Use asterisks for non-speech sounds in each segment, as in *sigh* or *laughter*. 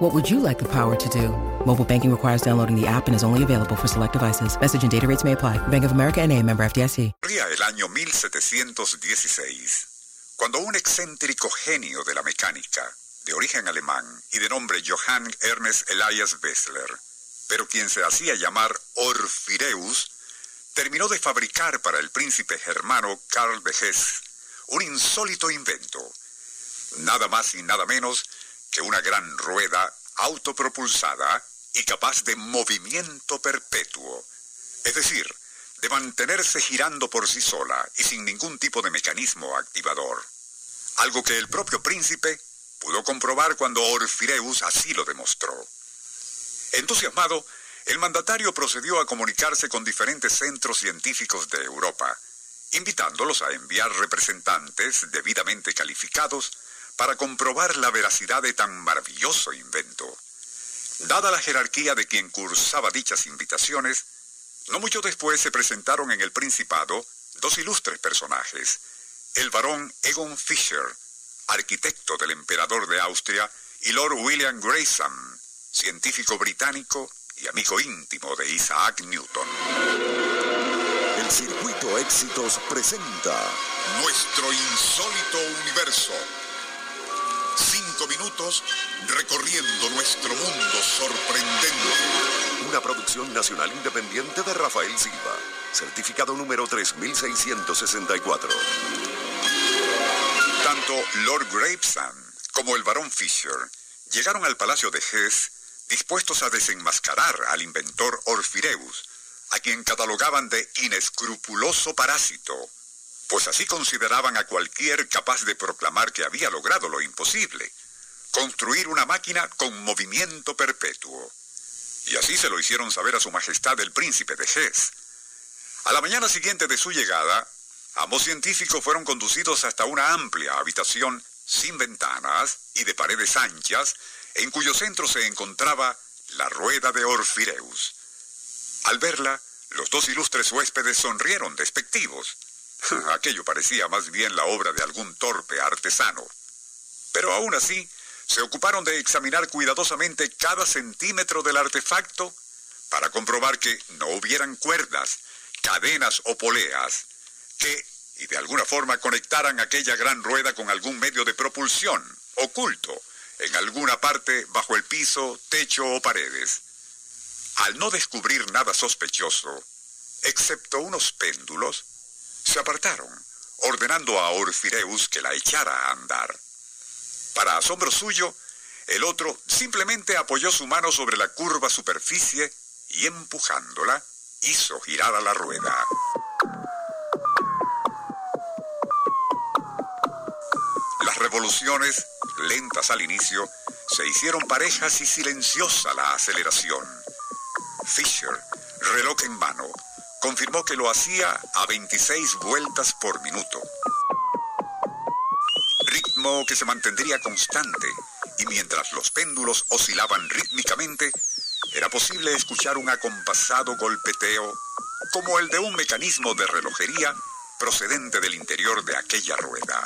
What would you like the power to do? Mobile banking requires downloading the app and is only available for select devices. Message and data rates may apply. Bank of America NA, member FDIC. El año 1716, cuando un excéntrico genio de la mecánica, de origen alemán y de nombre Johann Ernest Elias Wessler, pero quien se hacía llamar Orfireus, terminó de fabricar para el príncipe germano Karl de Hesse un insólito invento, nada más y nada menos que una gran rueda autopropulsada y capaz de movimiento perpetuo, es decir, de mantenerse girando por sí sola y sin ningún tipo de mecanismo activador. Algo que el propio príncipe pudo comprobar cuando Orfireus así lo demostró. Entusiasmado, el mandatario procedió a comunicarse con diferentes centros científicos de Europa, invitándolos a enviar representantes debidamente calificados para comprobar la veracidad de tan maravilloso invento. Dada la jerarquía de quien cursaba dichas invitaciones, no mucho después se presentaron en el Principado dos ilustres personajes, el barón Egon Fischer, arquitecto del emperador de Austria, y Lord William Grayson, científico británico y amigo íntimo de Isaac Newton. El Circuito Éxitos presenta Nuestro insólito universo. Minutos recorriendo nuestro mundo sorprendente. una producción nacional independiente de Rafael Silva, certificado número 3664. Tanto Lord Gravesend como el barón Fisher llegaron al palacio de Hesse dispuestos a desenmascarar al inventor Orfireus, a quien catalogaban de inescrupuloso parásito, pues así consideraban a cualquier capaz de proclamar que había logrado lo imposible, construir una máquina con movimiento perpetuo. Y así se lo hicieron saber a su majestad el príncipe de Hesse. A la mañana siguiente de su llegada, ambos científicos fueron conducidos hasta una amplia habitación sin ventanas y de paredes anchas, en cuyo centro se encontraba la rueda de Orfireus. Al verla, los dos ilustres huéspedes sonrieron despectivos. *laughs* Aquello parecía más bien la obra de algún torpe artesano. Pero aún así, se ocuparon de examinar cuidadosamente cada centímetro del artefacto para comprobar que no hubieran cuerdas, cadenas o poleas, que, y de alguna forma conectaran aquella gran rueda con algún medio de propulsión, oculto, en alguna parte bajo el piso, techo o paredes. Al no descubrir nada sospechoso, excepto unos péndulos, se apartaron, ordenando a Orfireus que la echara a andar. Para asombro suyo, el otro simplemente apoyó su mano sobre la curva superficie y empujándola, hizo girar a la rueda. Las revoluciones, lentas al inicio, se hicieron parejas y silenciosa la aceleración. Fisher, reloj en mano, confirmó que lo hacía a 26 vueltas por minuto. Que se mantendría constante y mientras los péndulos oscilaban rítmicamente, era posible escuchar un acompasado golpeteo como el de un mecanismo de relojería procedente del interior de aquella rueda.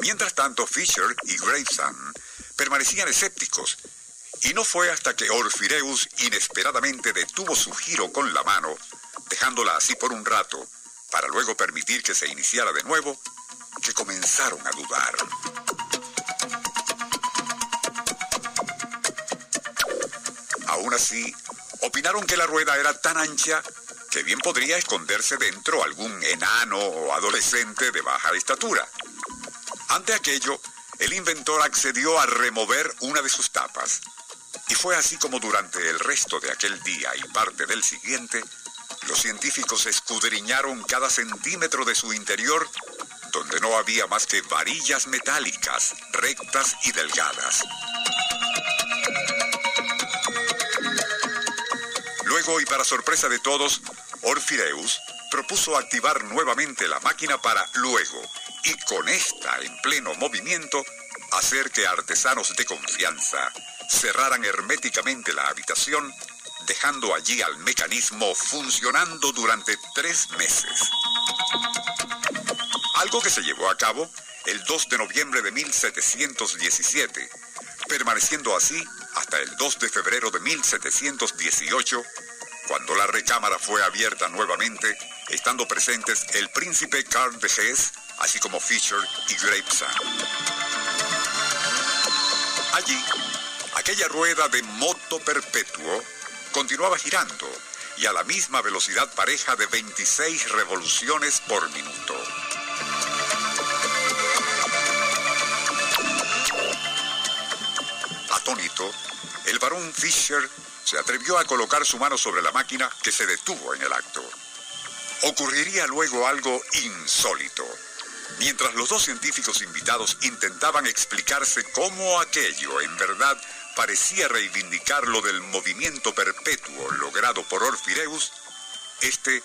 Mientras tanto, Fisher y Gravesend permanecían escépticos, y no fue hasta que Orfireus inesperadamente detuvo su giro con la mano, dejándola así por un rato, para luego permitir que se iniciara de nuevo, que comenzaron a dudar. Aún así, opinaron que la rueda era tan ancha que bien podría esconderse dentro algún enano o adolescente de baja estatura. Ante aquello, el inventor accedió a remover una de sus tapas. Y fue así como durante el resto de aquel día y parte del siguiente, los científicos escudriñaron cada centímetro de su interior, donde no había más que varillas metálicas, rectas y delgadas. Luego, y para sorpresa de todos, Orfireus propuso activar nuevamente la máquina para luego, y con esta en pleno movimiento, hacer que artesanos de confianza cerraran herméticamente la habitación, dejando allí al mecanismo funcionando durante tres meses. Algo que se llevó a cabo el 2 de noviembre de 1717, permaneciendo así hasta el 2 de febrero de 1718, cuando la recámara fue abierta nuevamente, estando presentes el príncipe Carl de Hesse, así como Fisher y Grapesand. Allí, aquella rueda de moto perpetuo continuaba girando y a la misma velocidad pareja de 26 revoluciones por minuto. Atónito, el barón Fisher se atrevió a colocar su mano sobre la máquina que se detuvo en el acto. Ocurriría luego algo insólito. Mientras los dos científicos invitados intentaban explicarse cómo aquello en verdad parecía reivindicar lo del movimiento perpetuo logrado por Orfireus, este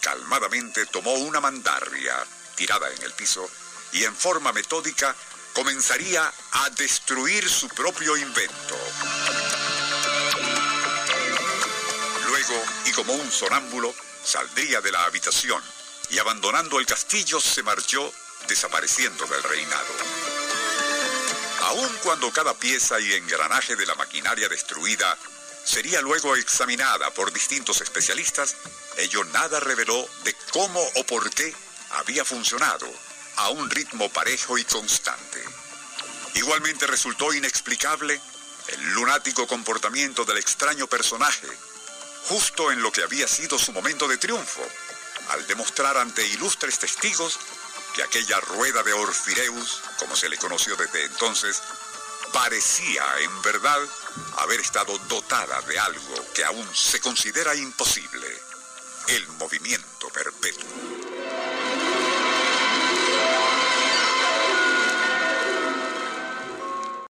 calmadamente tomó una mandarria tirada en el piso y en forma metódica comenzaría a destruir su propio invento. Luego, y como un sonámbulo, saldría de la habitación y abandonando el castillo se marchó desapareciendo del reinado. Aun cuando cada pieza y engranaje de la maquinaria destruida sería luego examinada por distintos especialistas, ello nada reveló de cómo o por qué había funcionado a un ritmo parejo y constante. Igualmente resultó inexplicable el lunático comportamiento del extraño personaje, justo en lo que había sido su momento de triunfo, al demostrar ante ilustres testigos que aquella rueda de Orfireus, como se le conoció desde entonces, parecía en verdad haber estado dotada de algo que aún se considera imposible, el movimiento perpetuo.